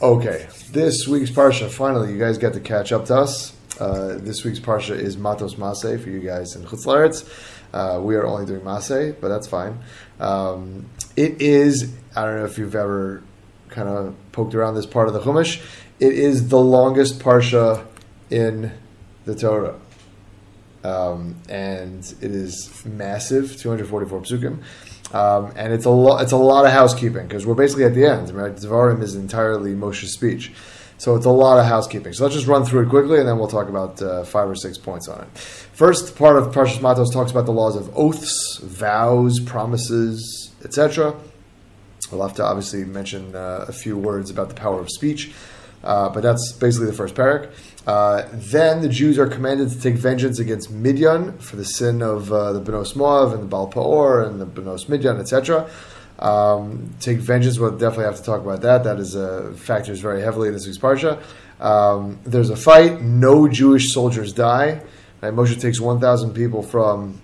Okay, this week's parsha. Finally, you guys get to catch up to us. Uh, this week's parsha is Matos Maseh for you guys in Chutz La'aretz. Uh, we are only doing Maseh, but that's fine. Um, it is. I don't know if you've ever kind of poked around this part of the Chumash. It is the longest parsha in the Torah, um, and it is massive, two hundred forty-four psukim. Um, and it's a lot. It's a lot of housekeeping because we're basically at the end. Right, Devarim is entirely Moshe's speech, so it's a lot of housekeeping. So let's just run through it quickly, and then we'll talk about uh, five or six points on it. First part of Parshas Matos talks about the laws of oaths, vows, promises, etc. We'll have to obviously mention uh, a few words about the power of speech, uh, but that's basically the first parak. Uh, then the Jews are commanded to take vengeance against Midian for the sin of uh, the Benos Moav and the Baal Peor and the Benos Midian, etc. Um, take vengeance. We'll definitely have to talk about that. That is a factors very heavily in this week's parsha. Um, there's a fight. No Jewish soldiers die. Right? Moshe takes 1,000 people from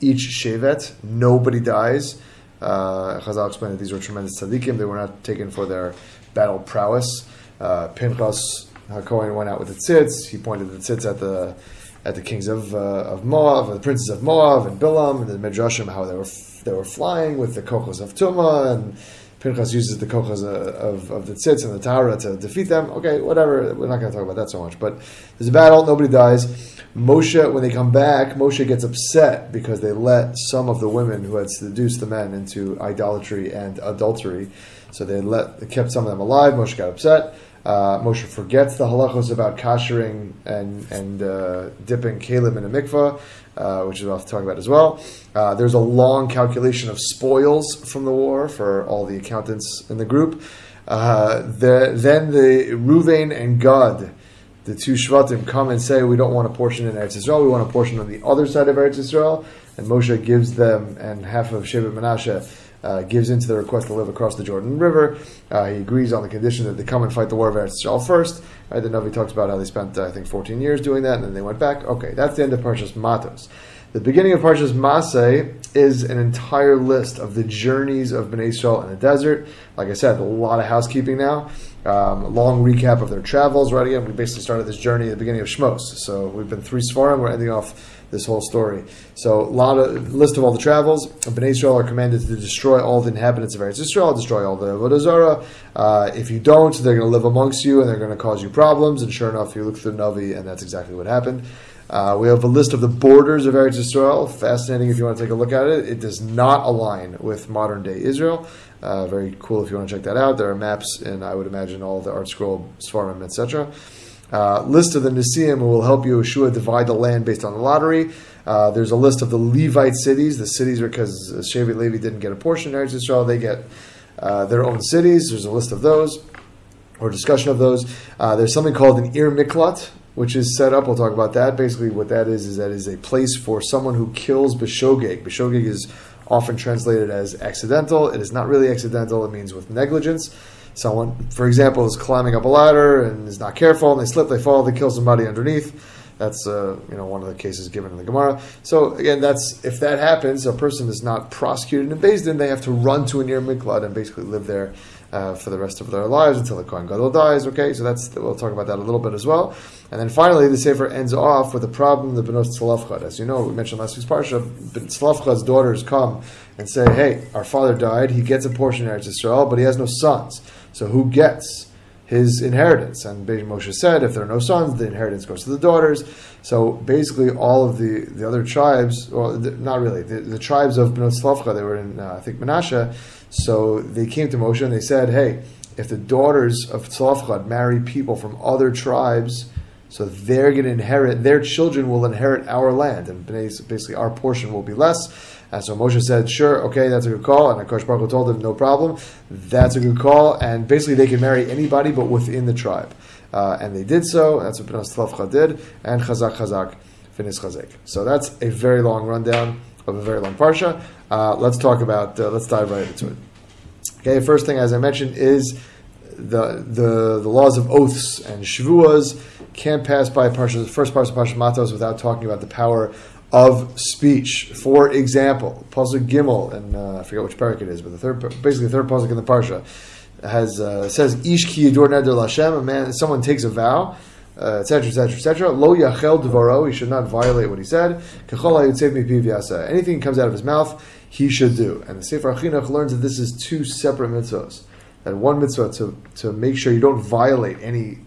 each shevet. Nobody dies. Uh, Chazal explained that these were tremendous tzaddikim. They were not taken for their battle prowess. Uh, Pinchas Cohen went out with the tzitz. He pointed the tzitz at the at the kings of uh, of Moab, the princes of Moab, and Bilam, and the Midrashim, how they were they were flying with the kochos of Tumah, and Pinchas uses the kochos of, of, the tzitz and the Tahara to defeat them. Okay, whatever. We're not going to talk about that so much. But there's a battle. Nobody dies. Moshe, when they come back, Moshe gets upset because they let some of the women who had seduced the men into idolatry and adultery. So they let kept some of them alive. Moshe got upset. Uh, Moshe forgets the halachos about kashering and and uh, dipping kalim in a mikvah, uh, which we'll have to talk about as well. Uh, there's a long calculation of spoils from the war for all the accountants in the group. Uh, the, then the Ruvain and Gad, the two Shvatim, come and say, We don't want a portion in Eretz Israel, we want a portion on the other side of Eretz Israel. And Moshe gives them, and half of Shevet Menashe uh, gives into the request to live across the Jordan River. Uh, he agrees on the condition that they come and fight the war of Eretz Israel first. Right, the Navi talks about how they spent, uh, I think, 14 years doing that, and then they went back. Okay, that's the end of Parshas Matos. The beginning of Parshas Maseh is an entire list of the journeys of Bnei Israel in the desert. Like I said, a lot of housekeeping now. Um, a long recap of their travels. Right again, we basically started this journey at the beginning of Shmos. So we've been three Sforim. We're ending off this whole story. So, a lot of list of all the travels. Bnei Israel are commanded to destroy all the inhabitants of Eretz Israel, destroy all the Avodah. Uh, if you don't, they're going to live amongst you and they're going to cause you problems. And sure enough, you look through Navi, and that's exactly what happened. Uh, we have a list of the borders of Eretz Israel. Fascinating if you want to take a look at it. It does not align with modern day Israel. Uh, very cool if you want to check that out. There are maps, and I would imagine all the ArtScroll, Sforim, etc. Uh, list of the Nesiim who will help you, Yehoshua divide the land based on the lottery. Uh, there's a list of the Levite cities. The cities are because Shevet Levi didn't get a portion in Eretz Yisrael. They get uh, their own cities. There's a list of those or discussion of those. Uh, there's something called an Ir Miklat, which is set up. We'll talk about that. Basically, what that is is that is a place for someone who kills Beshogeg. Beshogeg is often translated as accidental. It is not really accidental. It means with negligence. Someone, for example, is climbing up a ladder and is not careful, and they slip, they fall, they kill somebody underneath. That's uh, you know one of the cases given in the Gemara. So again, that's if that happens, a person is not prosecuted in Din, they have to run to an Ir Miklat and basically live there uh, for the rest of their lives until the Kohen Gadol dies. Okay, so that's we'll talk about that a little bit as well. And then finally, the Sefer ends off with a problem the Benos Tzalafchad. As you know, we mentioned last week's parsha. Tzalafchad's daughters come and say, "Hey, our father died. He gets a portion of Eretz Yisrael, but he has no sons." So who gets his inheritance? And Moshe said, if there are no sons, the inheritance goes to the daughters. So basically, all of the, the other tribes, well, the, not really, the, the, tribes of Bnot Slavcha, they were in, uh, I think, Menashe. So they came to Moshe and they said, hey, if the daughters of Tzlafchad marry people from other tribes, so they're going to inherit, their children will inherit our land, and basically our portion will be less. And so Moshe said, sure, okay, that's a good call. And Akash Baruch told him, no problem. That's a good call. And basically they can marry anybody but within the tribe. Uh, and they did so. That's what Benas Tlafcha did. And Chazak Chazak, V'nischazek. So that's a very long rundown of a very long parsha. Uh, let's talk about, uh, let's dive right into it. Okay, first thing, as I mentioned, is the, the, the laws of oaths and shvuas can't pass by parsha, the first part of Parsha Matos without talking about the power of speech. For example, Pasuk Gimel, and uh, I forget which parak it is, but the third, basically the third pasuk in the parsha. has uh, says ish ki yador neder lashem. A man, someone takes a vow, etc., etc., etc. Lo yachel devaro. He should not violate what he said. Hayotzev mipiv yasa. Anything comes out of his mouth, he should do. And the Sefer HaChinuch learns that this is two separate mitzvahs. That one mitzvah to to make sure you don't violate any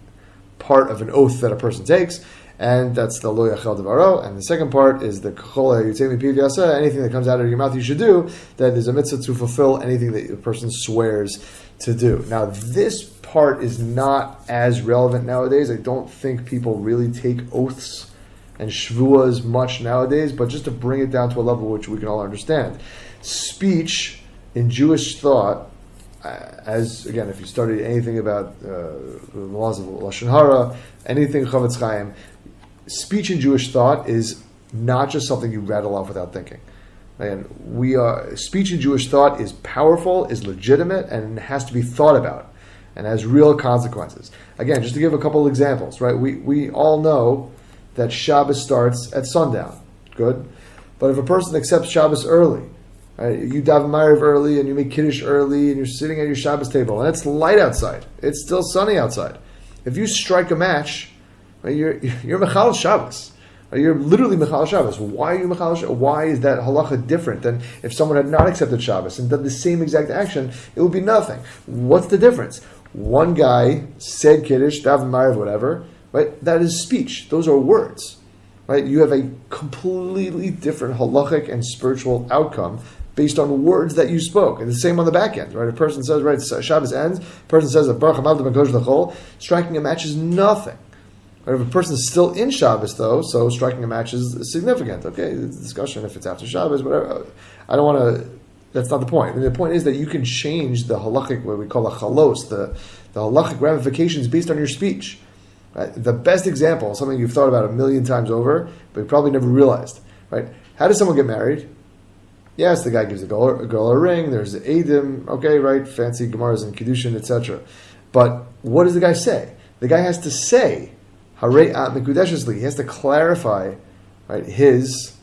part of an oath that a person takes, and that's the lo yachel devaro. And the second part is the kachol mipiv yasa. Anything that comes out of your mouth, you should do. That is a mitzvah to fulfill anything that the person swears to do. Now, this part is not as relevant nowadays. I don't think people really take oaths and shvuas much nowadays, but just to bring it down to a level which we can all understand. Speech in Jewish thought, as again, if you study anything about uh, the laws of Lashon Hara, anything Chofetz Chaim, speech in Jewish thought is not just something you rattle off without thinking. And we are speech in Jewish thought is powerful, is legitimate, and has to be thought about, and has real consequences. Again, just to give a couple examples, right? We we all know that Shabbos starts at sundown. Good, but if a person accepts Shabbos early, right, you daven Ma'ariv early, and you make Kiddush early, and you're sitting at your Shabbos table, and it's light outside, it's still sunny outside. If you strike a match, right, you're you're Mechal Shabbos. You're literally Michal Shabbos. Why are you Michal Shabbos? Why is that halacha different than if someone had not accepted Shabbos and done the same exact action? It would be nothing. What's the difference? One guy said Kiddush, Daven Ma'ariv, whatever, right? That is speech. Those are words, right? You have a completely different halachic and spiritual outcome based on words that you spoke. And the same on the back end, right? A person says, right, Shabbos ends, person says a person says, striking a match is nothing. But if a person is still in Shabbos, though, so striking a match is significant. Okay, discussion if it's after Shabbos, whatever. I don't want to. That's not the point. I mean, the point is that you can change the halachic, what we call a chalos, the, the halachic ramifications based on your speech. Right? The best example, something you've thought about a million times over, but you probably never realized. Right? How does someone get married? Yes, the guy gives a girl, a, girl a ring. There's Adim. Okay, right? Fancy Gemaras and Kiddushin, etc. But what does the guy say? The guy has to say Harei at. He has to clarify right, his,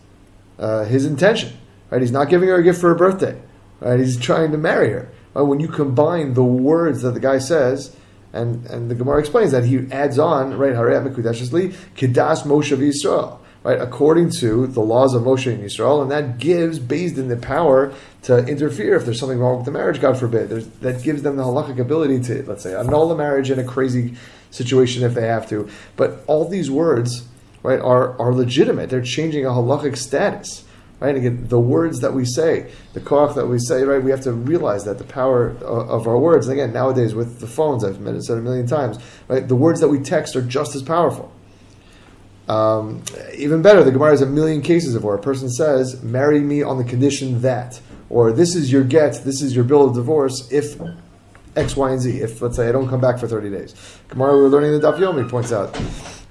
uh, his intention. Right? He's not giving her a gift for her birthday. Right? He's trying to marry her. Right? When you combine the words that the guy says, and, and the Gemara explains that he adds on, right, Harei at Mekudeshesli, Kedas Moshe Yisrael. Right, according to the laws of Moshe and Yisrael, and that gives beis din the power to interfere if there's something wrong with the marriage, God forbid. There's, that gives them the halachic ability to, let's say, annul the marriage in a crazy situation if they have to. But all these words, right, are, are legitimate. They're changing a halachic status. Right? Again, the words that we say, the koch that we say, right? We have to realize that the power of, of our words. And again, nowadays with the phones, I've said a million times, right? The words that we text are just as powerful. Um, even better, the Gemara has a million cases of where a person says, "Marry me on the condition that," or "This is your get, this is your bill of divorce if X, Y, and Z. If let's say I don't come back for thirty days, Gemara we're learning the Daf Yomi points out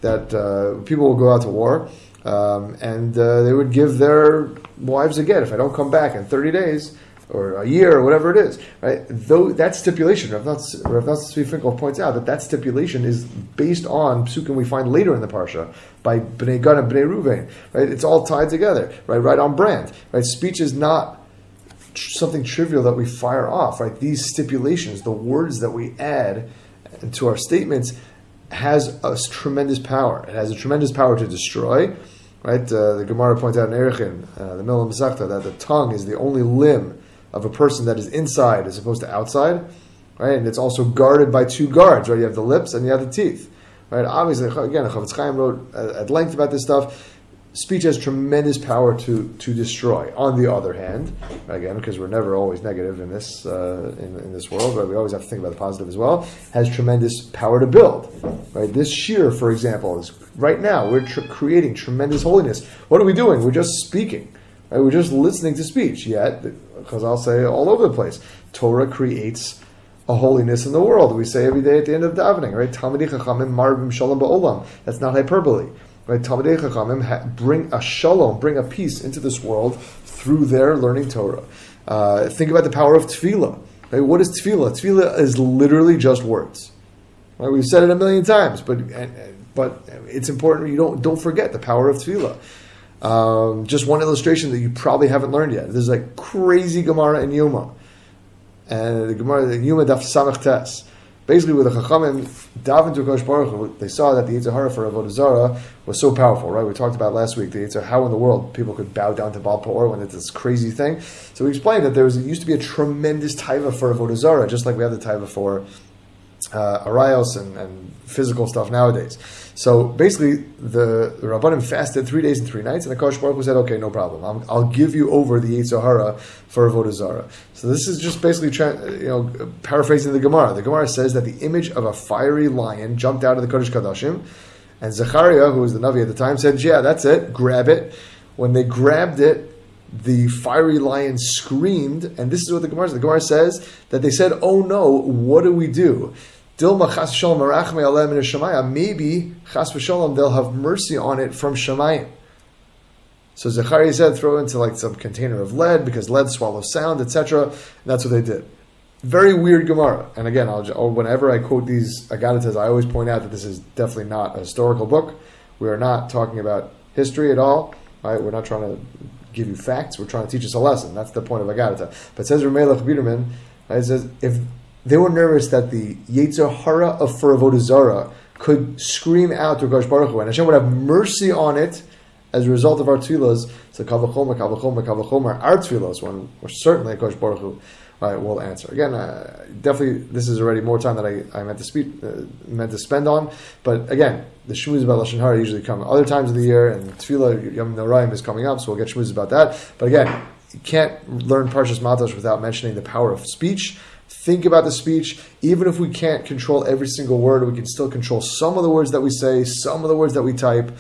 that uh, people will go out to war um, and uh, they would give their wives a get if I don't come back in thirty days or a year or whatever it is. Right? Though that stipulation, Rav Nosson Finkel points out that that stipulation is based on psukim we find later in the parsha by Bnei Gad and Bnei Ruvain. Right? It's all tied together. Right? Right on brand. Right? Speech is not something trivial that we fire off, right? These stipulations, the words that we add to our statements, has a tremendous power. It has a tremendous power to destroy, right? Uh, the Gemara points out in Erechin, uh, the Milam Masachta, that the tongue is the only limb of a person that is inside as opposed to outside, right? And it's also guarded by two guards, right? You have the lips and you have the teeth, right? Obviously, again, Chofetz Chaim wrote at length about this stuff speech has tremendous power to, to destroy. On the other hand, again, because we're never always negative in this uh, in, in, this world, right? We always have to think about the positive as well. Has tremendous power to build. Right? This shiur, for example, is right now we're tr- creating tremendous holiness. What are we doing? We're just speaking. Right? We're just listening to speech. Yet, because I'll say all over the place, Torah creates a holiness in the world. We say every day at the end of davening, right? Talmidei Chachamim Marbim Shalom Ba'olam. That's not hyperbole. Right, Talmidei Chachamim bring a shalom, bring a peace into this world through their learning Torah. Uh, think about the power of tefillah. Right? What is tefillah? Tefillah is literally just words. Right? We've said it a million times, but but it's important you don't don't forget the power of tefillah. Um, just one illustration that you probably haven't learned yet. There's like crazy Gemara in Yuma, and the Gemara, the Yuma Daf Samach Tes. Basically, with the Chachamim daven to Kosh Baruch they saw that the Yetzer Hara for Avodah Zarah was so powerful, right? We talked about last week the Yetzer, how in the world people could bow down to Baal Peor when it's this crazy thing. So we explained that there was it used to be a tremendous taiva for Avodah Zarah, just like we have the taiva for uh, arayos and, and, physical stuff nowadays. So basically, the, the Rabbanim fasted three days and three nights, and the Kosh Baruch Hu said, "Okay, no problem. I'll, I'll give you over the Yetzer Hara for Avodah Zarah." So this is just basically, you know, paraphrasing the Gemara. The Gemara says that the image of a fiery lion jumped out of the Kodesh Kadashim, and Zechariah, who was the Navi at the time, said, "Yeah, that's it. Grab it." When they grabbed it, the fiery lion screamed, and this is what the Gemara says. The Gemara says that they said, "Oh no, what do we do?" Dilma chas shalom alem Maybe chas v'shalom they'll have mercy on it from shemayim. So Zechariah said, throw it into like some container of lead because lead swallows sound, etc. And that's what they did. Very weird Gemara. And again, I'll, oh, whenever I quote these Agaditas, I always point out that this is definitely not a historical book. We are not talking about history at all. Right? We're not trying to give you facts. We're trying to teach us a lesson. That's the point of Agadita. But says Ramelech Biderman, it says if they were nervous that the Yetzer Hara of Avodah Zarah could scream out to Gosh Baruch Hu, and Hashem would have mercy on it as a result of our tefillas. So kavachomer, kavachomer, kavachomer, our tefillas, when certainly Gosh Baruch Hu uh, will answer. Again, uh, definitely, this is already more time that I, I meant to speak, uh, meant to spend on. But again, the shmuz about lashon hara usually come other times of the year, and tefillah Yom Noraim is coming up, so we'll get shmuz about that. But again, you can't learn Parshas Matos without mentioning the power of speech think about the speech. Even if we can't control every single word, we can still control some of the words that we say, some of the words that we type,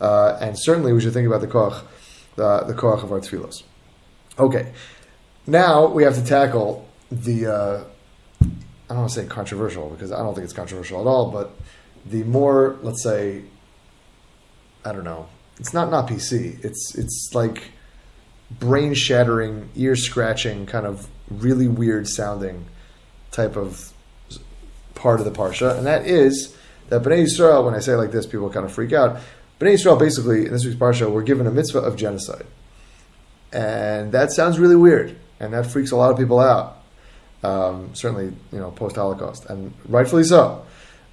uh, and certainly we should think about the koach, the, the koach of our tefillos. Okay, now we have to tackle the. Uh, I don't want to say controversial because I don't think it's controversial at all, but the more, let's say, I don't know, it's not not PC. It's it's like brain shattering, ear scratching, kind of really weird sounding type of part of the parsha, and that is that Bnei Yisrael. When I say like this, people kind of freak out. Bnei Yisrael, basically, in this week's parsha, we're given a mitzvah of genocide, and that sounds really weird, and that freaks a lot of people out. Um, certainly, you know, post Holocaust, and rightfully so.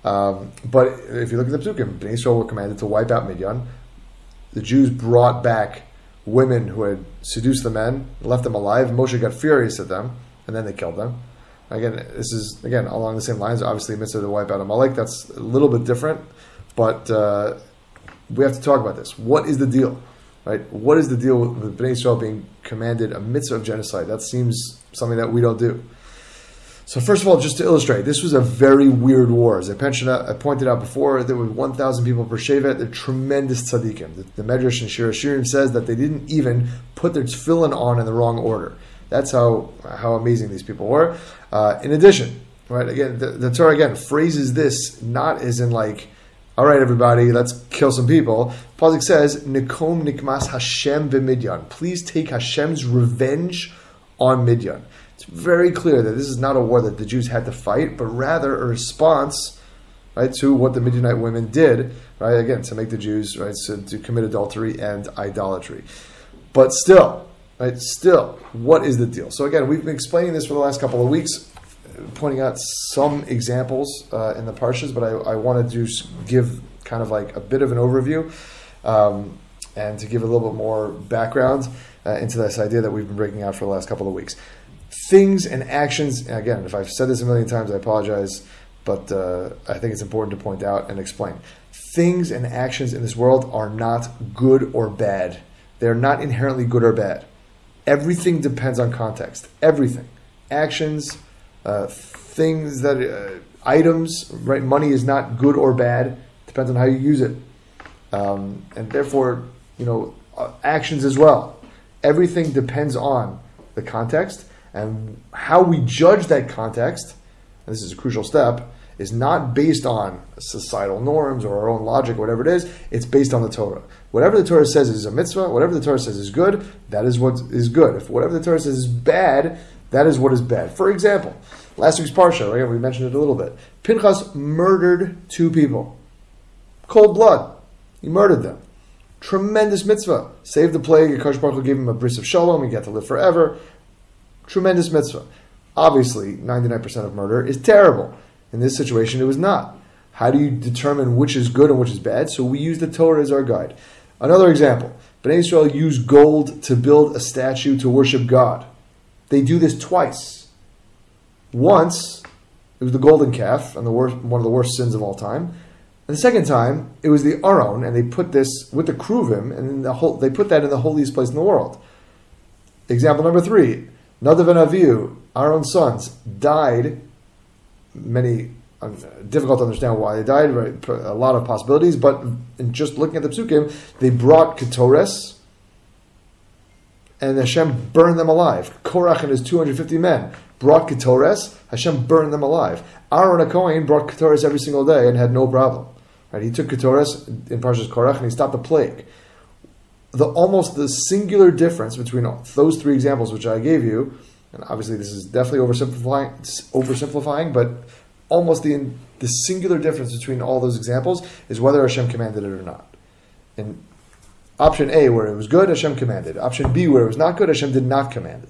Um, but if you look at the Psukim, Bnei Yisrael were commanded to wipe out Midian. The Jews brought back women who had seduced the men, left them alive. Moshe got furious at them, and then they killed them. Again, this is again along the same lines. Obviously, mitzvah to wipe out Amalek. That's a little bit different, but uh, we have to talk about this. What is the deal? Right? What is the deal with Bnei Israel being commanded a mitzvah of genocide? That seems something that we don't do. So first of all, just to illustrate, this was a very weird war. As I, mentioned, I pointed out before, there were 1,000 people per Shevet. They're tremendous tzaddikim. The, the Medrash and Shir Shirim says that they didn't even put their tefillin on in the wrong order. That's how how amazing these people were. Uh, in addition, right again, the, the Torah again phrases this not as in like, all right, everybody, let's kill some people. Pasuk says, "Nikom nikmas Hashem b'Midyan." Please take Hashem's revenge on Midyan. It's very clear that this is not a war that the Jews had to fight, but rather a response, right, to what the Midianite women did, right, again, to make the Jews, right, so to commit adultery and idolatry. But still, Right? Still, what is the deal? So again, we've been explaining this for the last couple of weeks, pointing out some examples uh, in the parshas, but I, I want to give kind of like a bit of an overview um, and to give a little bit more background uh, into this idea that we've been breaking out for the last couple of weeks. Things and actions, and again, if I've said this a million times, I apologize, but uh, I think it's important to point out and explain. Things and actions in this world are not good or bad. They're not inherently good or bad everything depends on context. Everything, actions, uh, things that uh, items. Right, money is not good or bad. Depends on how you use it, um, and therefore, you know, uh, actions as well. Everything depends on the context and how we judge that context. this is a crucial step is not based on societal norms or our own logic, whatever it is. It's based on the Torah. Whatever the Torah says is a mitzvah, whatever the Torah says is good, that is what is good. If whatever the Torah says is bad, that is what is bad. For example, last week's parsha, right? We mentioned it a little bit. Pinchas murdered two people, cold blood. He murdered them. Tremendous mitzvah. Saved the plague. Akash Baruch gave him a bris of shalom. He got to live forever. Tremendous mitzvah. Obviously, 99% of murder is terrible. In this situation, it was not. How do you determine which is good and which is bad? So we use the Torah as our guide. Another example Bnei Israel use gold to build a statue to worship God. They do this twice. Once, it was the golden calf, and the worst, one of the worst sins of all time. And the second time, it was the Aron, and they put this with the Kruvim, and the whole, they put that in the holiest place in the world. Example number three Nadav and Avihu, Aaron's sons, died. Many uh, difficult to understand why they died. Right? A lot of possibilities, but in just looking at the psukim, they brought ketores, and Hashem burned them alive. Korach and his two hundred fifty men brought ketores. Hashem burned them alive. Aaron Cohen brought ketores every single day and had no problem. Right? He took ketores in Parshas Korach and he stopped the plague. The almost the singular difference between those three examples which I gave you, and obviously this is definitely oversimplifying, oversimplifying, but almost the the singular difference between all those examples is whether Hashem commanded it or not. In option A, where it was good, Hashem commanded. Option B, where it was not good, Hashem did not command it.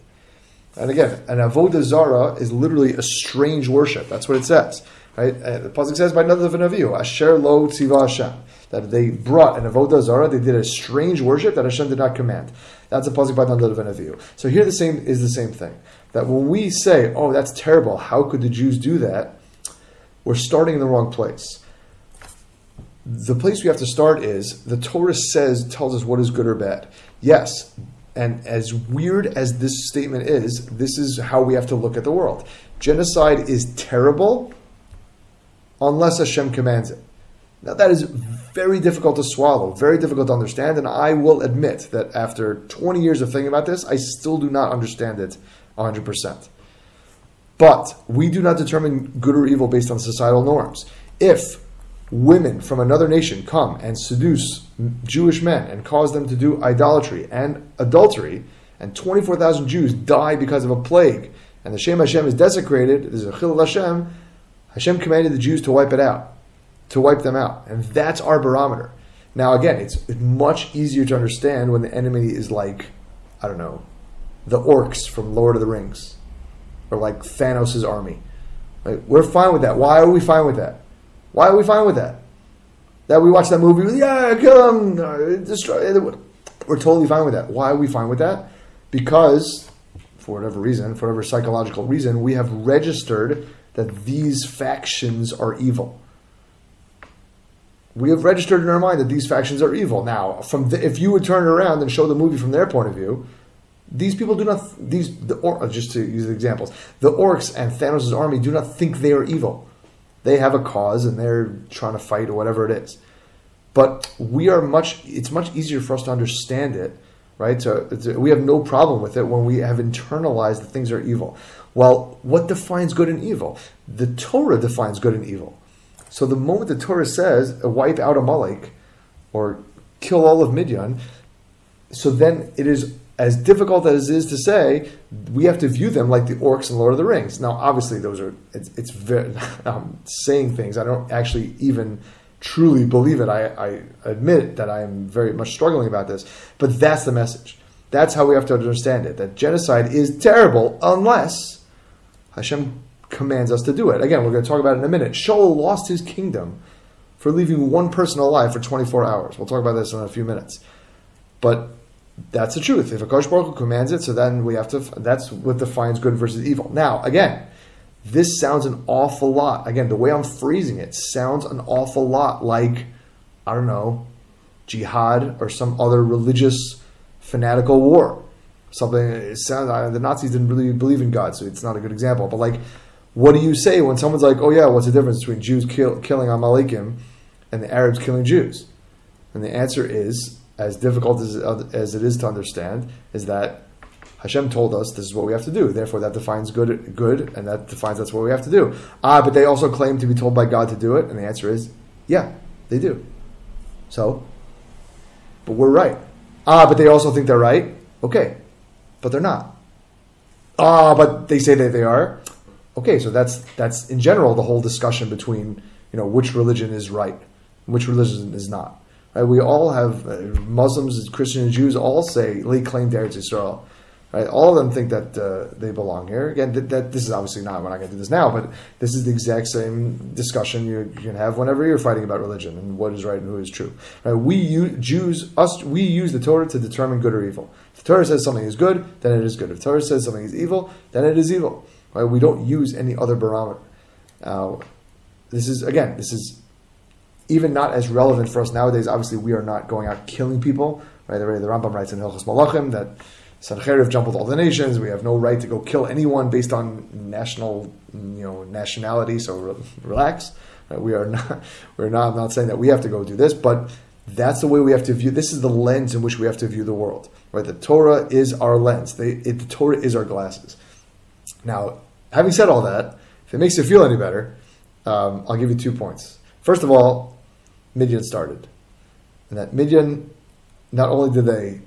And again, an avodah zara is literally a strange worship. That's what it says. Right? Uh, the pasuk says by another Avihu, Asher lo tziva Hashem. That they brought an avodah zara, they did a strange worship that Hashem did not command. That's a pasuk by another Avihu. So here the same is the same thing. That when we say, "Oh, that's terrible," how could the Jews do that? We're starting in the wrong place. The place we have to start is the Torah says tells us what is good or bad. Yes, and as weird as this statement is, this is how we have to look at the world. Genocide is terrible unless Hashem commands it. Now, that is very difficult to swallow, very difficult to understand, and I will admit that after 20 years of thinking about this, I still do not understand it 100%. But we do not determine good or evil based on societal norms. If women from another nation come and seduce Jewish men and cause them to do idolatry and adultery, and 24,000 Jews die because of a plague, and the Shem Hashem is desecrated, there's a Chilul Hashem, Hashem commanded the Jews to wipe it out, to wipe them out. And that's our barometer. Now, again, it's much easier to understand when the enemy is like, I don't know, the orcs from Lord of the Rings, or like Thanos' army. Like, we're fine with that. Why are we fine with that? Why are we fine with that? That we watch that movie, yeah, kill him, uh, destroy. We're totally fine with that. Why are we fine with that? Because, for whatever reason, for whatever psychological reason, we have registered that these factions are evil. We have registered in our mind that these factions are evil. Now, from the, if you would turn it around and show the movie from their point of view, these people do not. These the or, uh, just to use examples, the orcs and Thanos' army do not think they are evil they have a cause and they're trying to fight or whatever it is. But we are much, it's much easier for us to understand it, right? So we have no problem with it when we have internalized that things are evil. Well, what defines good and evil? The Torah defines good and evil. So the moment the Torah says uh, wipe out Amalek or kill all of Midian, so then it is as difficult as it is to say, we have to view them like the orcs in Lord of the Rings. Now, obviously, those are it's, it's very I'm saying things I don't actually even truly believe it. I, I admit that I am very much struggling about this, but that's the message. That's how we have to understand it. That genocide is terrible unless Hashem commands us to do it. Again, we're going to talk about it in a minute. Shaul lost his kingdom for leaving one person alive for 24 hours. We'll talk about this in a few minutes. But that's the truth. If a Baruch commands it, so then we have to. That's what defines good versus evil. Now, again, this sounds an awful lot. Again, the way I'm phrasing it sounds an awful lot like I don't know, jihad or some other religious fanatical war. Something it sounds. Uh, the Nazis didn't really believe in God, so it's not a good example. But like, what do you say when someone's like, "Oh yeah, what's the difference between Jews kill, killing Amalekim and the Arabs killing Jews?" And the answer is as difficult as, as it is to understand, is that Hashem told us this is what we have to do. Therefore, that defines good, good, and that defines that's what we have to do. Ah, but they also claim to be told by God to do it, and the answer is, yeah, they do. So, but we're right. Ah, but they also think they're right. Okay, but they're not. Ah, but they say that they are. Okay, so that's that's in general the whole discussion between you know which religion is right, which religion is not. Right? We all have uh, Muslims, Christians, Jews all say lay claim to Eretz Yisrael. Right? All of them think that uh, they belong here. Again, th- that this is obviously not. We're not going to do this now, but this is the exact same discussion you, you, can have whenever you're fighting about religion and what is right and who is true. Right? We use, Jews, us, we use the Torah to determine good or evil. If the Torah says something is good, then it is good. If the Torah says something is evil, then it is evil. Right? We don't use any other barometer. Uh, this is again, this is even not as relevant for us nowadays. Obviously, we are not going out killing people. Right? The, the Rambam writes in Hilchos Melachim that Sancheriv with all the nations. We have no right to go kill anyone based on national, you know, nationality. So re- relax. Right? We are not. We're not. I'm not saying that we have to go do this, but that's the way we have to view. This is the lens in which we have to view the world. Right? The Torah is our lens. They, it, the Torah is our glasses. Now, having said all that, if it makes you feel any better, um, I'll give you two points. First of all, Midian started, and that Midian, not only did they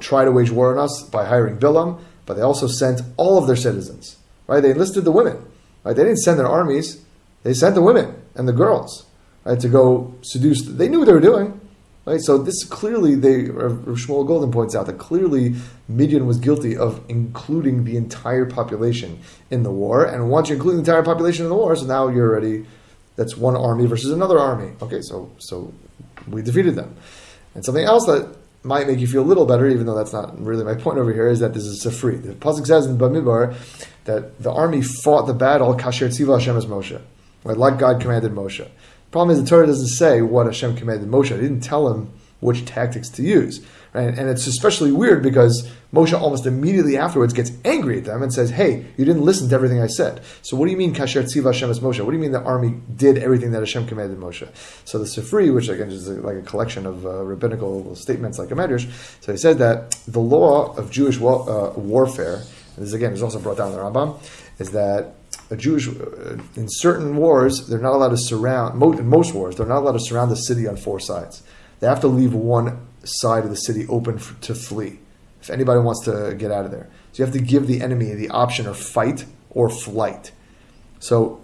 try to wage war on us by hiring Bilam, but they also sent all of their citizens. Right? They enlisted the women. Right? They didn't send their armies; they sent the women and the girls right, to go seduce. They knew what they were doing. Right? So this clearly, they uh, Shmuel Goldin points out that clearly Midian was guilty of including the entire population in the war. And once you include the entire population in the war, so now you're already that's one army versus another army. Okay, so so we defeated them. And something else that might make you feel a little better, even though that's not really my point over here, is that this is Sifri. The Pasuk says in Bamidbar that the army fought the battle, Kasher Tziva Hashem as Moshe, right, like God commanded Moshe. Problem is, the Torah doesn't say what Hashem commanded Moshe. It didn't tell him which tactics to use. Right? And it's especially weird because Moshe almost immediately afterwards gets angry at them and says, Hey, you didn't listen to everything I said. So what do you mean, Kasher Tziva Hashem es Moshe? What do you mean the army did everything that Hashem commanded Moshe? So the Sifri, which again is like a collection of uh, rabbinical statements like a medrash, so he said that the law of Jewish wa- uh, warfare, and this again is also brought down in the Rambam, is that a Jewish, uh, in certain wars, they're not allowed to surround, in most wars, they're not allowed to surround the city on four sides. They have to leave one side of the city open for, to flee if anybody wants to get out of there. So you have to give the enemy the option of fight or flight. So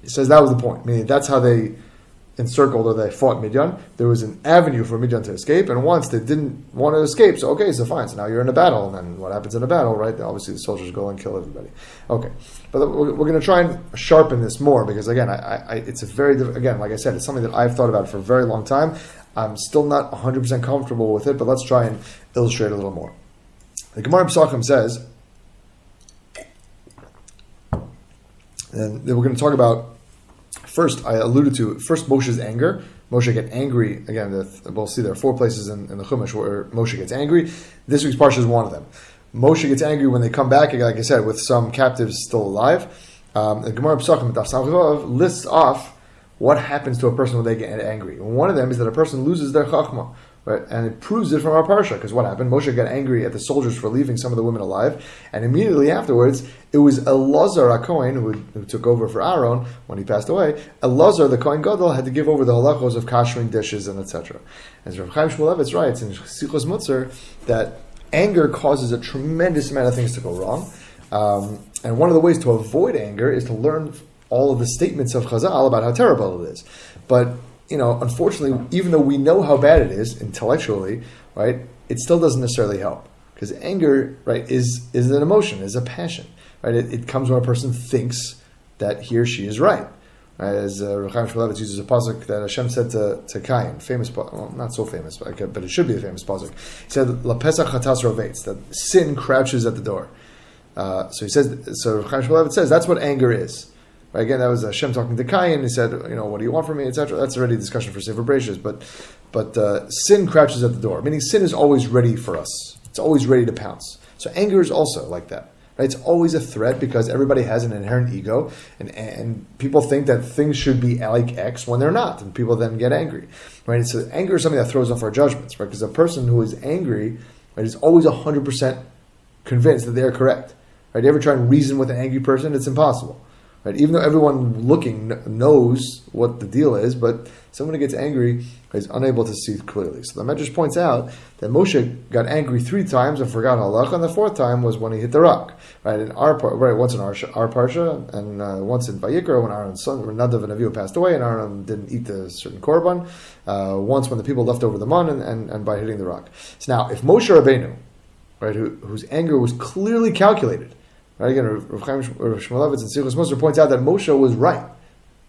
he says that was the point. Meaning that's how they encircled or they fought Midian. There was an avenue for Midian to escape, and once they didn't want to escape, so okay, so fine. So now you're in a battle, and then what happens in a battle, right? Obviously, the soldiers go and kill everybody. Okay, but we're, we're going to try and sharpen this more because again, I, I, it's a very again, like I said, it's something that I've thought about for a very long time. I'm still not 100% comfortable with it, but let's try and illustrate a little more. The Gemara Pesachim says, and we're going to talk about first. I alluded to first Moshe's anger. Moshe get angry again. The, we'll see there are four places in, in, the Chumash where Moshe gets angry. This week's parsha is one of them. Moshe gets angry when they come back, like I said, with some captives still alive. Um, the Gemara Pesachim lists off what happens to a person when they get angry. One of them is that a person loses their chachma. Right? And it proves it from our parsha, because what happened? Moshe got angry at the soldiers for leaving some of the women alive, and immediately afterwards, it was Elazar, a Kohen, who, who, took over for Aaron when he passed away. Elazar, the Kohen Gadol, had to give over the halachos of kashering dishes and etc. As Rav Chaim Shmulevitz writes in Sichos Mussar, that anger causes a tremendous amount of things to go wrong. Um, and one of the ways to avoid anger is to learn all of the statements of Chazal about how terrible it is. But you know, unfortunately, even though we know how bad it is intellectually, right, it still doesn't necessarily help because anger, right, is is an emotion, is a passion, right? It, it comes when a person thinks that he or she is right. As uh, Rechaim Shmulevitz uses a pasuk that Hashem said to, to Cain, famous, well, not so famous, but, but it should be a famous pasuk. He said, "La pesach chatas rovetz," that sin crouches at the door. Uh, so he says, so Rechaim Shmulevitz says that's what anger is. Right? Again, that was Hashem talking to Cain. He said, you know, what do you want from me, etc. That's already a discussion for Sefer Bereshis. But, but uh, sin crouches at the door, meaning sin is always ready for us. It's always ready to pounce. So anger is also like that. Right? It's always a threat because everybody has an inherent ego, and, and people think that things should be like X when they're not, and people then get angry. Right? So anger is something that throws off our judgments, right? Because a person who is angry right, is always hundred percent convinced that they are correct. Right? You ever try and reason with an angry person? It's impossible. Right? Even though everyone looking knows what the deal is, but someone who gets angry is unable to see clearly. So the Medrash points out that Moshe got angry three times and forgot halach, and the fourth time was when he hit the rock. Right? In our right, once in our, our parsha, and uh, once in Vayikra when Aaron's son, Nadav and Avihu passed away, and Aaron didn't eat the certain korban. Uh, once when the people left over the man, and, and, and by hitting the rock. So now, if Moshe Rabbeinu right, who, whose anger was clearly calculated. Right again, Rav Chaim Shmulevitz and Sichos Mussar points out that Moshe was right.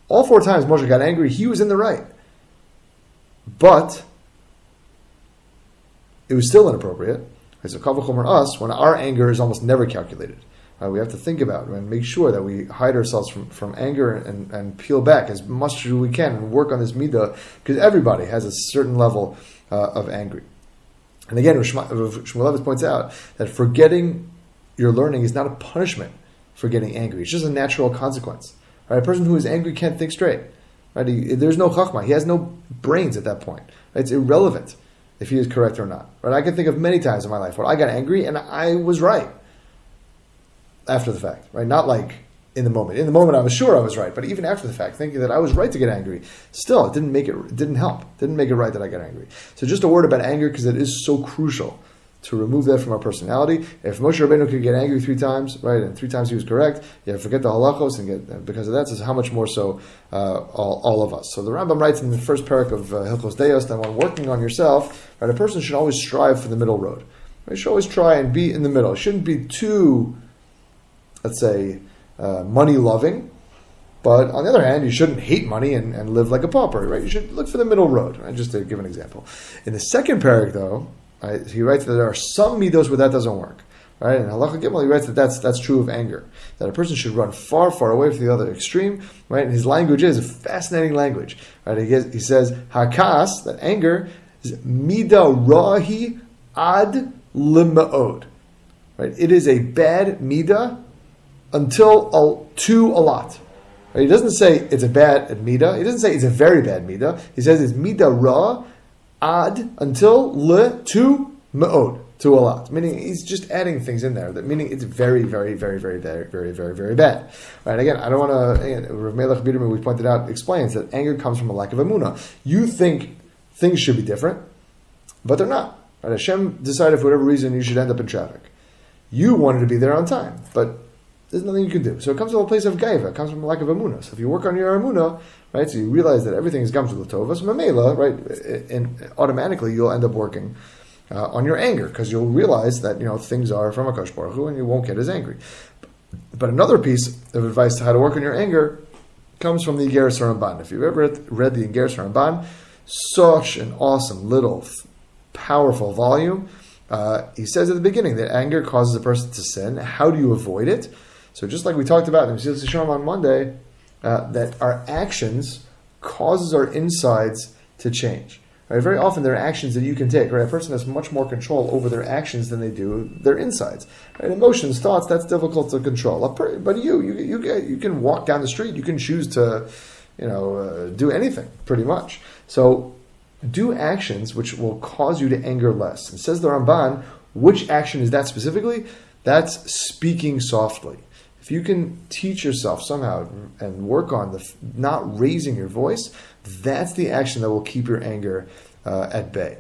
All four times Moshe got angry, he was in the right. But it was still inappropriate. It's a kavachomer us when our anger is almost never calculated. Uh, we have to think about and make sure that we hide ourselves from, from anger and, and peel back as much as we can and work on this midah because everybody has a certain level uh, of anger. And again, Shmulevitz points out that forgetting your learning is not a punishment for getting angry. It's just a natural consequence. Right? A person who is angry can't think straight. Right? He, there's no chachma. He has no brains at that point. Right? It's irrelevant if he is correct or not. Right? I can think of many times in my life where I got angry and I was right after the fact, right? Not like in the moment. In the moment, I was sure I was right, but even after the fact, thinking that I was right to get angry, still, it didn't make it, it didn't help, it didn't make it right that I got angry. So just a word about anger because it is so crucial to remove that from our personality. If Moshe Rabbeinu could get angry three times, right, and three times he was correct, yeah, forget the halachos and get because of that. Says how much more so uh, all, all, of us. So the Rambam writes in the first parak of uh, Hilchos Deos that when working on yourself, right, a person should always strive for the middle road. Right? You should always try and be in the middle. It shouldn't be too let's say, uh, money loving. But on the other hand, you shouldn't hate money and, and live like a pauper, right? You should look for the middle road, right? Just to give an example. In the second parak, though, right, he writes that there are some midos where that doesn't work. Right? And Halacha Gimel, he writes that that's, that's true of anger. That a person should run far, far away from the other extreme. Right? And his language is a fascinating language. Right? He, gets, he says, Hakas, that anger, is mida rahi ad limaod. Right? It is a bad mida until a, to a lot. Right? He doesn't say it's a bad midah. He doesn't say it's a very bad midah. He says it's midah ra ad until le to me'od to a lot. Meaning he's just adding things in there. That meaning it's very, very, very, very, very, very, very, very bad. Right? Again, I don't want to. Rav Melech Biderman, we pointed out, explains that anger comes from a lack of emuna. You think things should be different, but they're not. Right? Hashem decided for whatever reason you should end up in traffic. You wanted to be there on time, but there's nothing you can do. So it comes from a place of gaiva. It comes from a lack of amuna. So if you work on your amuna, right, so you realize that everything is gamshul tova, so mamela, right, and automatically you'll end up working uh, on your anger because you'll realize that you know things are from a Baruch Hu and you won't get as angry. But another piece of advice to how to work on your anger comes from the Igeres Ramban. If you've ever read the Igeres Ramban, such an awesome little powerful volume. Uh, he says at the beginning that anger causes a person to sin. How do you avoid it? So just like we talked about in Mesilas Yesharim on Monday, uh, that our actions causes our insides to change. Right? Very often there are actions that you can take. Right? A person has much more control over their actions than they do their insides. Right? Emotions, thoughts, that's difficult to control. But you, you, you, you can walk down the street. You can choose to, you know, uh, do anything pretty much. So do actions which will cause you to anger less. And says the Ramban, which action is that specifically? That's speaking softly. If you can teach yourself somehow and work on the not raising your voice, that's the action that will keep your anger uh, at bay.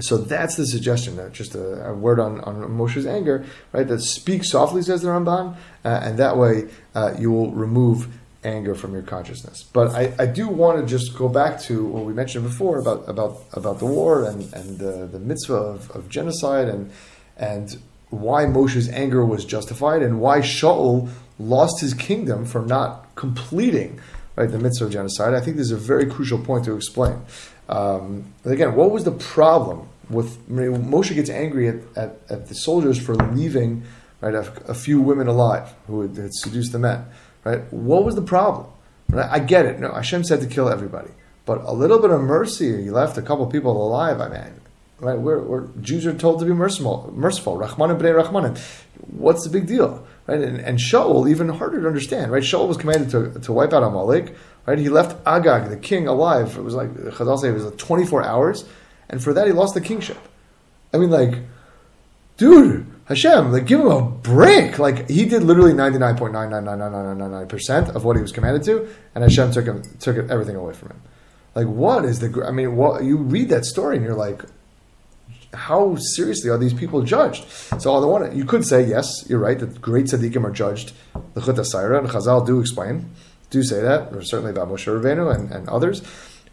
So that's the suggestion. Uh, just a, a, word on, on Moshe's anger, right? That speak softly, says the Ramban, uh, and that way uh, you will remove anger from your consciousness. But I, I do want to just go back to what we mentioned before about about about the war and and the, the mitzvah of, of genocide and and why Moshe's anger was justified and why Shaul lost his kingdom for not completing right the mitzvah of genocide. I think this is a very crucial point to explain. Um, again, what was the problem with Moshe gets angry at, at, at, the soldiers for leaving right a, a few women alive who had, had, seduced the men. Right, what was the problem? Right? I get it. No, Hashem said to kill everybody, but a little bit of mercy. He left a couple people alive. I mean, Right? We're, we're, Jews are told to be merciful. Merciful. Rachmanim b'nei Rachmanim. What's the big deal? Right? And, and Shaul, even harder to understand. Right? Shaul was commanded to, to wipe out Amalek. Right? He left Agag, the king, alive. It was like Chazal say it was like 24 hours, and for that he lost the kingship. I mean, like, dude, Hashem, like, give him a break. Like, he did literally 99.9999999% of what he was commanded to, and Hashem took him, took everything away from him. Like, what is the? I mean, what you read that story and you're like, how seriously are these people judged? So on the one, you could say yes, you're right that great tzaddikim are judged. The Chut and Chazal do explain, do say that, or certainly about Moshe Rabbeinu and, and others.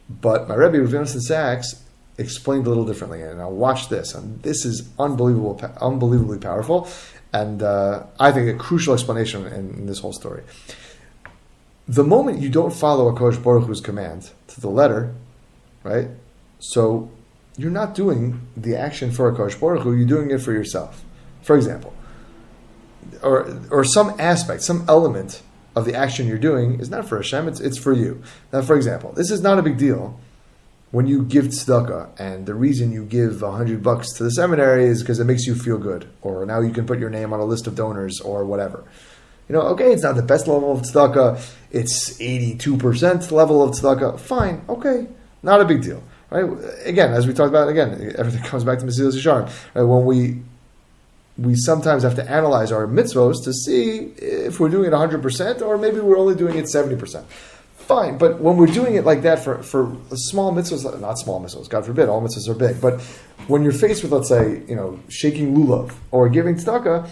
But my Rebbe Rav Yonatan Sachs explained a little differently. And now watch this, and this is unbelievable, unbelievably powerful, and uh, I think a crucial explanation in, in, this whole story. The moment you don't follow a Kodesh Baruch Hu's command to the letter, right? So you're not doing the action for Hakadosh Baruch Hu, you're doing it for yourself. For example, or or some aspect, some element of the action you're doing is not for Hashem, it's, it's for you. Now, for example, this is not a big deal when you give tzedakah, and the reason you give a hundred bucks to the seminary is because it makes you feel good, or now you can put your name on a list of donors, or whatever. You know, okay, it's not the best level of tzedakah, it's 82% level of tzedakah, fine, okay, not a big deal. Right? Again, as we talked about, again, everything comes back to Mesilas Yesharim. Right? When we we sometimes have to analyze our mitzvos to see if we're doing it 100% or maybe we're only doing it 70%. Fine, but when we're doing it like that for, for small mitzvahs, not small mitzvahs, God forbid, all mitzvahs are big, but when you're faced with, let's say, you know, shaking lulav or giving tzedakah,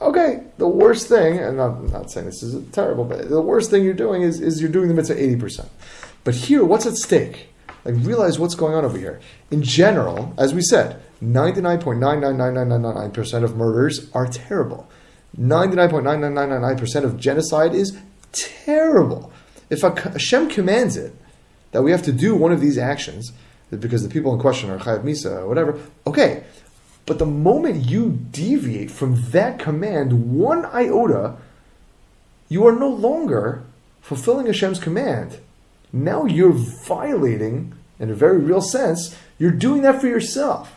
okay, the worst thing, and I'm not saying this is terrible, but the worst thing you're doing is, is you're doing the mitzvah 80%. But here, what's at stake? Like, realize what's going on over here. In general, as we said, 99.999999% of murders are terrible. 99.99999% of genocide is terrible. If Hashem commands it, that we have to do one of these actions, because the people in question are Chayav Misa or whatever, okay. But the moment you deviate from that command one iota, you are no longer fulfilling Hashem's command. Now you're violating, in a very real sense, you're doing that for yourself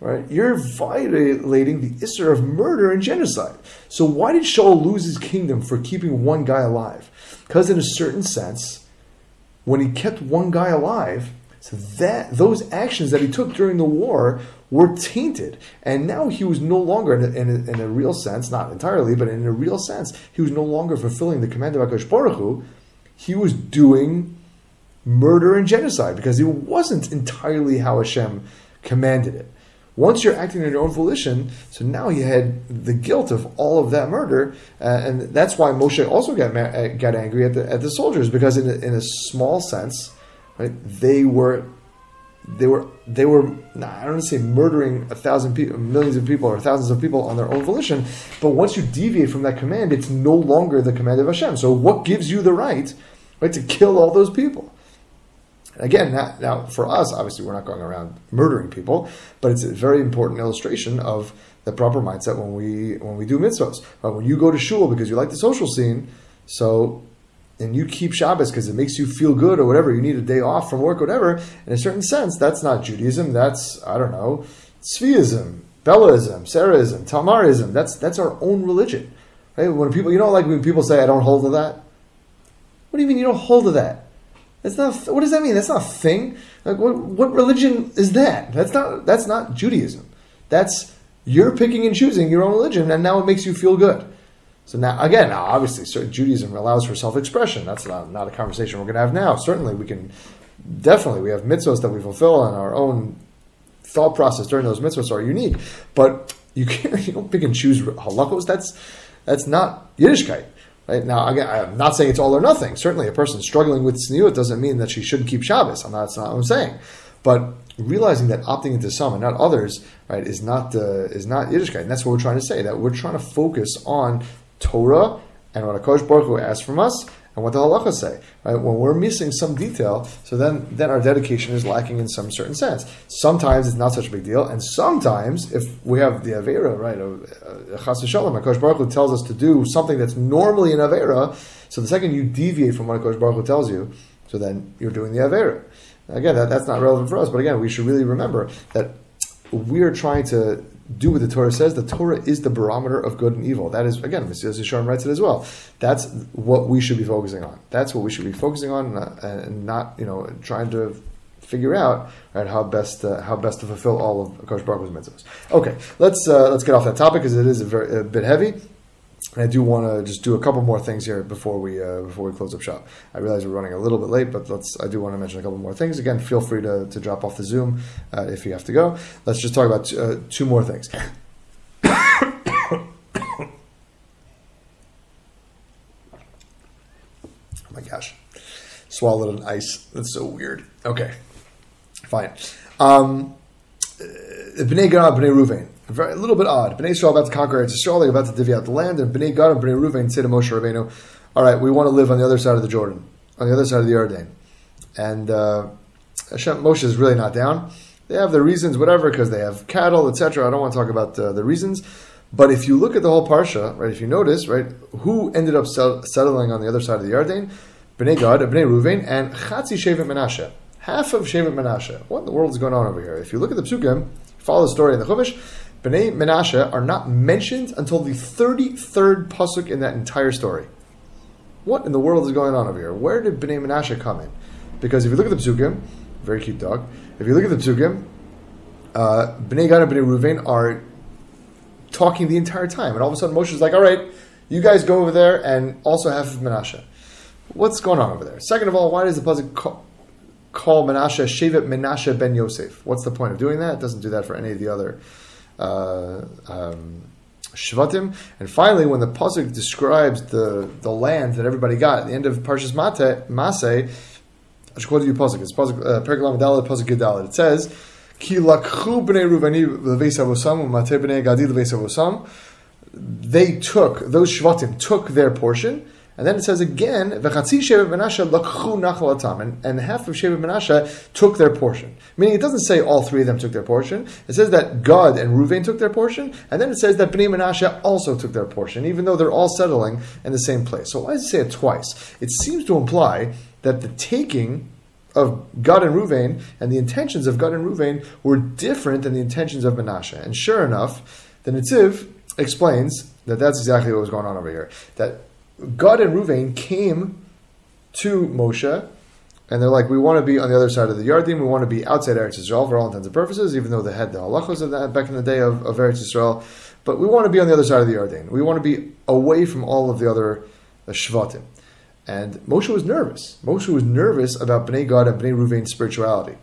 right? You're violating the Isser of murder and genocide. So why did Shaul lose his kingdom for keeping one guy alive? Because in a certain sense, when he kept one guy alive, so that those actions that he took during the war were tainted, and now he was no longer, in a, in a, in a real sense, not entirely, but in a real sense, he was no longer fulfilling the command of Akash Hu. He was doing murder and genocide because it wasn't entirely how Hashem commanded it. Once you're acting on your own volition, so now you had the guilt of all of that murder, uh, and that's why Moshe also got ma- uh, got angry at the at the soldiers because in a, in a small sense, right, they were they were they were I don't say murdering a thousand people, millions of people, or thousands of people on their own volition. But once you deviate from that command, it's no longer the command of Hashem. So what gives you the right, right, to kill all those people? Again, now, now, for us, obviously, we're not going around murdering people, but it's a very important illustration of the proper mindset when we when we do mitzvahs. But when you go to shul because you like the social scene, so and you keep Shabbos because it makes you feel good or whatever, you need a day off from work, or whatever. In a certain sense, that's not Judaism. That's I don't know, Tzviism, Bellaism, Sarahism, Tamarism. That's that's our own religion. Right? When people, you know, like when people say, "I don't hold to that." What do you mean you don't hold to that? That's not. What does that mean? That's not a thing. Like, what, what religion is that? That's not. That's not Judaism. That's you're picking and choosing your own religion, and now it makes you feel good. So now, again, now obviously, certain Judaism allows for self-expression. That's not, not a conversation we're going to have now. Certainly, we can definitely we have mitzvahs that we fulfill, and our own thought process during those mitzvahs are unique. But you can't you don't pick and choose halachos. That's that's not Yiddishkeit. Right? Now, again, I'm not saying it's all or nothing. Certainly, a person struggling with tzniut doesn't mean that she shouldn't keep Shabbos. I'm not, that's not what I'm saying. But realizing that opting into some and not others, right, is not uh, is not Yiddishkeit, and that's what we're trying to say. That we're trying to focus on Torah and what Hakadosh Baruch Hu asks from us, and what the halacha say. Right? When we're missing some detail, so then then our dedication is lacking in some certain sense. Sometimes it's not such a big deal, and sometimes if we have the avera, right, uh, chas v'shalom, Hakadosh Baruch Hu tells us to do something that's normally an avera. So the second you deviate from what Hakadosh Baruch Hu tells you, so then you're doing the avera. Again, that, that's not relevant for us, but again, we should really remember that we're trying to do what the Torah says. The Torah is the barometer of good and evil. That is, again, Mesilas Yesharim writes it as well. That's what we should be focusing on. That's what we should be focusing on, uh, and not, you know, trying to figure out right, how best how best to fulfill all of Kosh Baruch mitzvahs. Okay, let's uh, let's get off that topic because it is a, very, a bit heavy. I do want to just do a couple more things here before we uh, before we close up shop. I realize we're running a little bit late, but let's. I do want to mention a couple more things. Again, feel free to, to drop off the Zoom uh, if you have to go. Let's just talk about uh, two more things. oh my gosh, swallowed an ice. That's so weird. Okay, fine. Um, Bnei Gad, Bnei Ruvain. Very, a little bit odd. Bnei Israel about to conquer Eretz Yisrael, they're about to divvy out the land, and Bnei Gad and Bnei Ruvain say to Moshe Rabbeinu, all right, we want to live on the other side of the Jordan, on the other side of the Jordan. And uh, Hashem, Moshe is really not down. They have their reasons, whatever, because they have cattle, etc. I don't want to talk about uh, the reasons. But if you look at the whole parsha, right, if you notice, right, who ended up settling on the other side of the Yarden? Bnei Gad, Bnei Ruvain, and Chatzi Shevet Menashe. Half of Shevet Menashe. What in the world is going on over here? If you look at the psukim, follow the story in the Chumash, Bnei Menashe are not mentioned until the 33rd pasuk in that entire story. What in the world is going on over here? Where did Bnei Menashe come in? Because if you look at the psukim, very cute dog. If you look at the psukim, uh, Bnei Gad and Bnei Ruvain are talking the entire time, and all of a sudden Moshe is like, "All right, you guys go over there and also have Menashe." What's going on over there? Second of all, why does the pasuk call, Menashe Shevet Menashe ben Yosef? What's the point of doing that? It doesn't do that for any of the other uh, um, Shvatim. And finally, when the pasuk describes the, the land that everybody got at the end of Parshas Mate, I should quote you pasuk. It's pasuk uh, Perikalam pasuk Gedalet. It says, "Ki lakchu bnei Ruvani leveisavosam u'matei bnei Gadi leveisavosam." They took those Shvatim took their portion. And then it says again, "V'chatzi shevet Menashe lakchu nachalatam," and, and half of shevet Menashe took their portion. Meaning, it doesn't say all three of them took their portion. It says that Gad and Ruvain took their portion, and then it says that Bnei Menashe also took their portion, even though they're all settling in the same place. So why does it say it twice? It seems to imply that the taking of Gad and Ruvain and the intentions of Gad and Ruvain were different than the intentions of Menashe. And sure enough, the Netziv explains that that's exactly what was going on over here. That Gad and Ruvain came to Moshe and they're like, we want to be on the other side of the Yarden. We want to be outside Eretz Yisrael for all intents and purposes, even though they had the halachos of that back in the day of, of Eretz Yisrael. But we want to be on the other side of the Yarden. We want to be away from all of the other uh, Shvatim. And Moshe was nervous. Moshe was nervous about Bnei Gad and Bnei Ruvain's spirituality.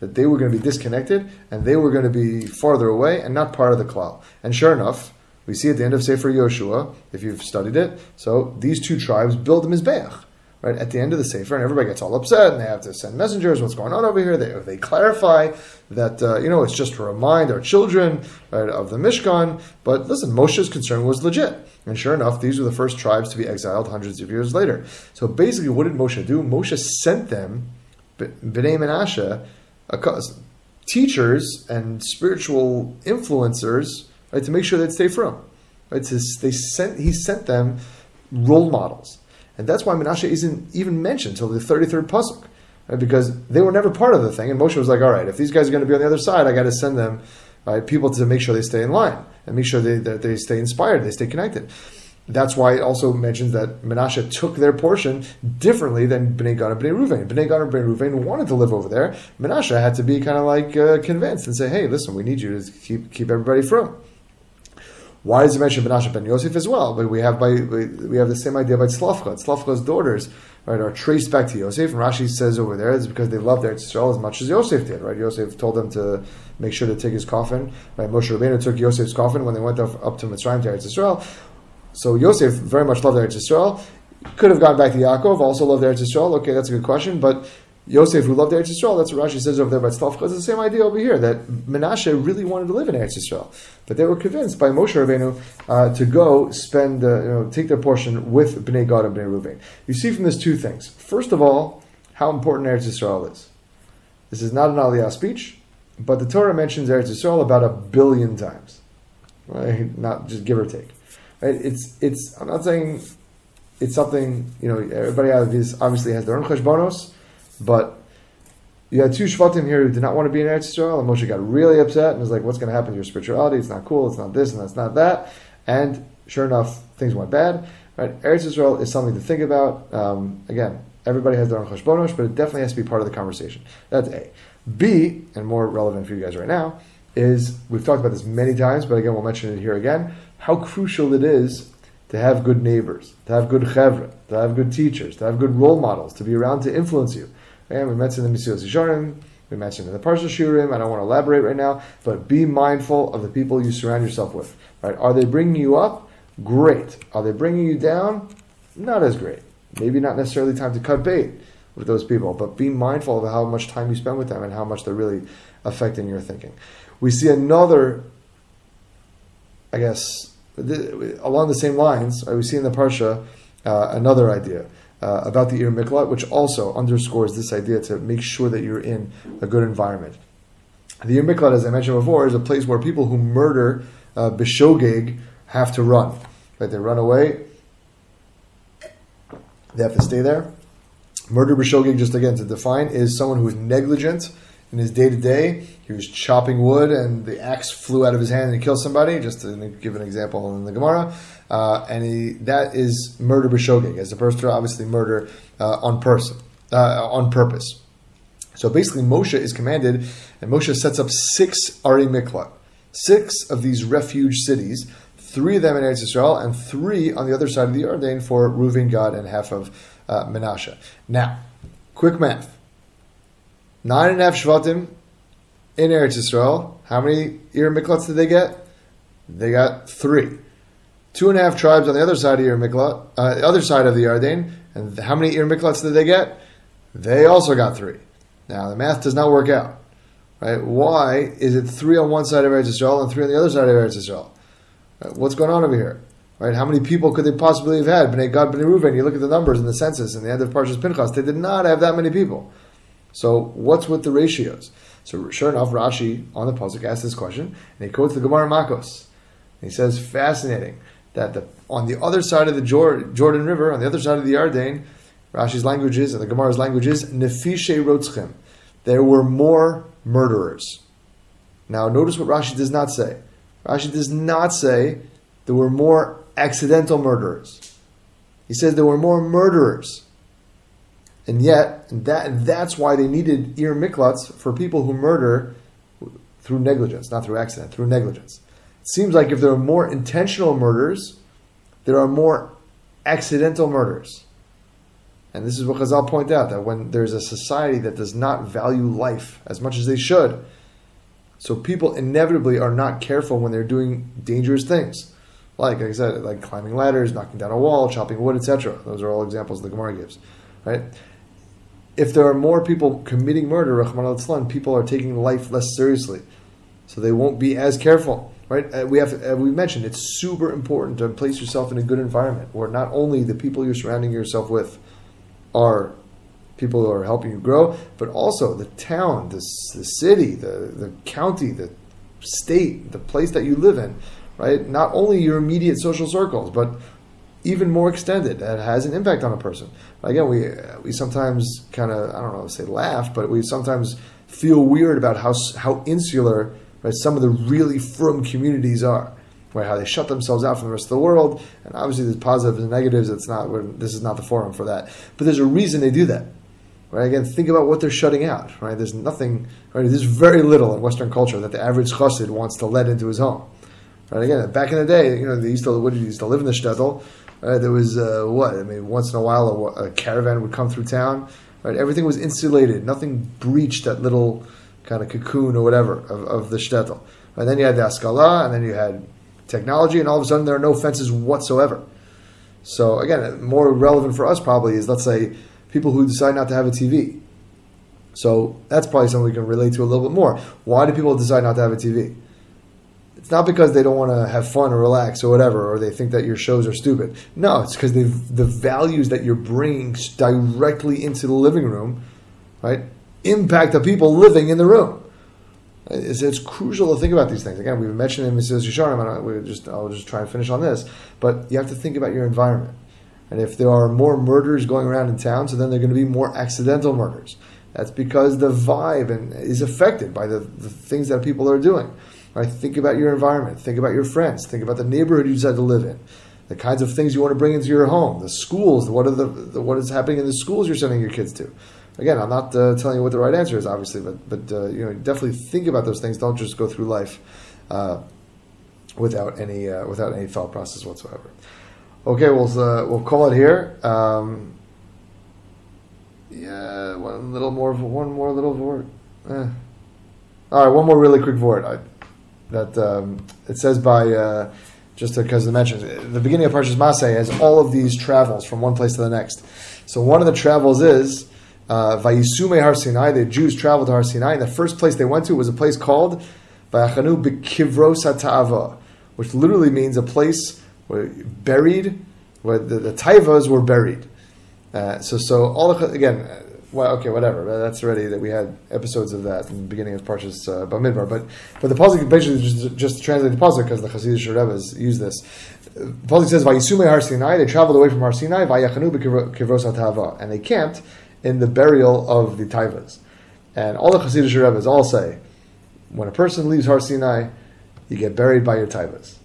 That they were going to be disconnected and they were going to be farther away and not part of the klal. And sure enough, we see at the end of Sefer Yehoshua, if you've studied it, so these two tribes build the Mizbeach right at the end of the sefer, and everybody gets all upset, and they have to send messengers. What's going on over here? They, they clarify that uh, you know it's just to remind our children right, of the Mishkan. But listen, Moshe's concern was legit, and sure enough, these were the first tribes to be exiled hundreds of years later. So basically, what did Moshe do? Moshe sent them Bnei Menashe, teachers and spiritual influencers, right, to make sure they'd stay firm. Right, so they sent he sent them role models and that's why Menashe isn't even mentioned until the 33rd Pasuk. Right? Because they were never part of the thing. And Moshe was like, all right, if these guys are going to be on the other side, I got to send them right, people to make sure they stay in line and make sure they, that they stay inspired, they stay connected. That's why it also mentions that Menashe took their portion differently than Bnei Gad and Bnei Ruvain. Bnei Gad and Bnei Ruvain wanted to live over there. Menashe had to be kind of like uh, convinced and say, hey, listen, we need you to keep, keep everybody from. Why does it mention Menashe ben Yosef as well? But we have by we have the same idea by Tzlafcha. Tzlafcha's daughters right, are traced back to Yosef. And Rashi says over there it's because they loved Eretz Yisrael as much as Yosef did. Right? Yosef told them to make sure to take his coffin. Right? Moshe Rabbeinu took Yosef's coffin when they went up, up to Mitzrayim to Eretz Yisrael. So Yosef very much loved Eretz Yisrael. Could have gone back to Yaakov, also loved Eretz Yisrael. Okay, that's a good question. But Yosef, who loved Eretz Yisrael, that's what Rashi says over there about Tzlafcha. It's the same idea over here that Menashe really wanted to live in Eretz Yisrael, but they were convinced by Moshe Rabbeinu uh, to go spend, uh, you know, take their portion with Bnei Gad and Bnei Ruvain. You see from this two things. First of all, how important Eretz Yisrael is. This is not an Aliyah speech, but the Torah mentions Eretz Yisrael about a billion times, right? Not just give or take. Right? It's it's. I'm not saying it's something you know. Everybody obviously has their own cheshbonos but you had two Shvatim here who did not want to be in Eretz Yisrael, and Moshe got really upset and was like, "What's going to happen to your spirituality? It's not cool. It's not this, and that's not that." And sure enough, things went bad. Right? Eretz Yisrael is something to think about. Um, again, everybody has their own cheshbonos, but it definitely has to be part of the conversation. That's A. B, and more relevant for you guys right now, is we've talked about this many times, but again, we'll mention it here again. How crucial it is to have good neighbors, to have good chevra, to have good teachers, to have good role models, to be around to influence you. And we mentioned the Mesilas Yesharim, we mentioned in the Parsha shiurim, I don't want to elaborate right now, but be mindful of the people you surround yourself with. Right? Are they bringing you up? Great. Are they bringing you down? Not as great. Maybe not necessarily time to cut bait. with those people, but be mindful of how much time you spend with them and how much they're really affecting your thinking. We see another, I guess, th- along the same lines. We see in the parsha uh, another idea. Uh, about the Ir Miklat, which also underscores this idea to make sure that you're in a good environment. The Ir Miklat, as I mentioned before, is a place where people who murder uh, have to run. Right? They run away, they have to stay there. Murder Bishogeg, just again to define, is someone who is negligent in his day to day. He was chopping wood and the axe flew out of his hand and he killed somebody, just to give an example in the Gemara. Uh, and he, that is murder b'shogeg, as opposed to obviously murder uh, on person, uh, on purpose. So basically, Moshe is commanded, and Moshe sets up six Arei Miklat, six of these refuge cities, three of them in Eretz Yisrael, and three on the other side of the Jordan for Reuven, Gad, and half of uh, Menashe. Now, quick math. Nine and a half Shvatim in Eretz Yisrael. How many Ir Miklats did they get? They got three. Two and a half tribes on the other side of Ir Miklat, uh, other side of the Yarden, and how many Ir Miklats did they get? They also got three. Now the math does not work out, right? Why is it three on one side of Eretz Yisrael and three on the other side of Eretz Yisrael? Right? What's going on over here? Right? How many people could they possibly have had? Bnei Gad, Bnei Reuven. You look at the numbers in the census in the end of Parshas Pinchas. They did not have that many people. So what's with the ratios? So sure enough, Rashi on the pasuk asks this question, and he quotes the Gemara Makos. he says, fascinating that the, on the other side of the Jordan River, on the other side of the Yarden, Rashi's languages and the Gemara's languages, nefishe rotzchim. There were more murderers. Now, notice what Rashi does not say. Rashi does not say there were more accidental murderers. He says there were more murderers. And yet, that, that's why they needed Ir Miklats for people who murder through negligence, not through accident, through negligence. It seems like if there are more intentional murders, there are more accidental murders. And this is what Chazal point out that when there's a society that does not value life as much as they should, so people inevitably are not careful when they're doing dangerous things, like, like I said, like climbing ladders, knocking down a wall, chopping wood, etc. Those are all examples the Gemara gives, right? If there are more people committing murder, people are taking life less seriously, so they won't be as careful right? Uh, we have uh, we mentioned it's super important to place yourself in a good environment where not only the people you're surrounding yourself with are people who are helping you grow, but also the town, the, the city, the, the county, the state, the place that you live in, right? Not only your immediate social circles, but even more extended. That has an impact on a person. Again, we we sometimes kind of I don't know say laugh, but we sometimes feel weird about how how insular right, some of the really firm communities are, right? How they shut themselves out from the rest of the world, and obviously there's positives and negatives. It's not this is not the forum for that, but there's a reason they do that. Right? Again, think about what they're shutting out. Right? There's nothing. Right? There's very little in Western culture that the average chassid wants to let into his home. Right? Again, back in the day, you know, they used to what did used to live in the shtetl. Right? There was uh, what I mean. Once in a while, a, a, caravan would come through town. Right? Everything was insulated. Nothing breached that little kind of cocoon or whatever of, of the shtetl. And then you had the Haskalah, and then you had technology, and all of a sudden there are no fences whatsoever. So again, more relevant for us probably is let's say people who decide not to have a TV. So that's probably something we can relate to a little bit more. Why do people decide not to have a TV? It's not because they don't want to have fun or relax or whatever, or they think that your shows are stupid. No, it's because the values that you're bringing directly into the living room, right, impact the people living in the room. It's, it's crucial to think about these things. Again, we've mentioned in Mesilas Yesharim, we just I'll just try and finish on this, but you have to think about your environment. And if there are more murders going around in town, so then there are going to be more accidental murders. That's because the vibe and is affected by the, the things that people are doing. Right? Think about your environment. Think about your friends. Think about the neighborhood you decide to live in. The kinds of things you want to bring into your home. The schools. What are the, the what is happening in the schools you're sending your kids to? Again, I'm not uh, telling you what the right answer is, obviously, but but uh, you know, definitely think about those things. Don't just go through life uh, without any uh, without any thought process whatsoever. Okay, we'll uh, we'll call it here. Um, yeah, one little more, one more little word. Eh. All right, one more really quick word. That um, it says by uh, just because the mentions the beginning of Parshas Masei has all of these travels from one place to the next. So one of the travels is Uh, Vayisume Har Sinai, the Jews traveled to Har Sinai, and the first place they went to was a place called Vayachanu B'Kivros HaTa'ava, which literally means a place where buried, where the, the taivas were buried. Uh, so, so all the, again, uh, well, okay, whatever. That's already that we had episodes of that in the beginning of Parshas uh, Bamidbar. But but the pasuk basically just, just to translate the pasuk because the Hasidic Rebbe's use this. The pasuk says, "Vayisume Har Sinai." They traveled away from Har Sinai. Vayachanu hatava, and they camped in the burial of the taivas. And all the Hasidic Rebbe's all say, when a person leaves Har Sinai, you get buried by your taivas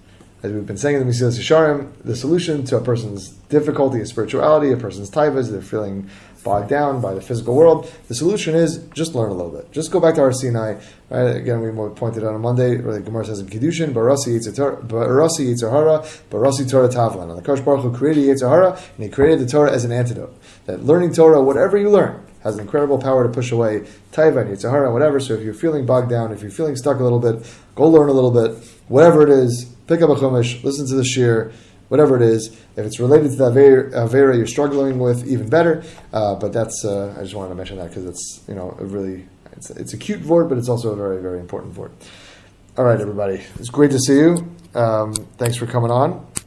as we've been saying in the Mesilas Yesharim, the solution to a person's difficulty in spirituality, a person's taivas, they're feeling bogged down by the physical world. The solution is just learn a little bit. Just go back to Har Sinai. Right? Again, we pointed out on Monday, where the Gemara says in Kiddushin, Barasi Yitzhara, Barasi Torah Tavlan. And the Kosh Baruch Hu created Yitzhara, and he created the Torah as an antidote. That learning Torah, whatever you learn, has an incredible power to push away Taiva and whatever. So if you're feeling bogged down, if you're feeling stuck a little bit, go learn a little bit. Whatever it is, pick up a chumash, listen to the shiur, whatever it is. If it's related to the avera you're struggling with, even better. Uh, but that's uh, I just wanted to mention that because it's you know a really it's it's a cute vort, but it's also a very very important vort. All right, everybody, it's great to see you. Um, thanks for coming on.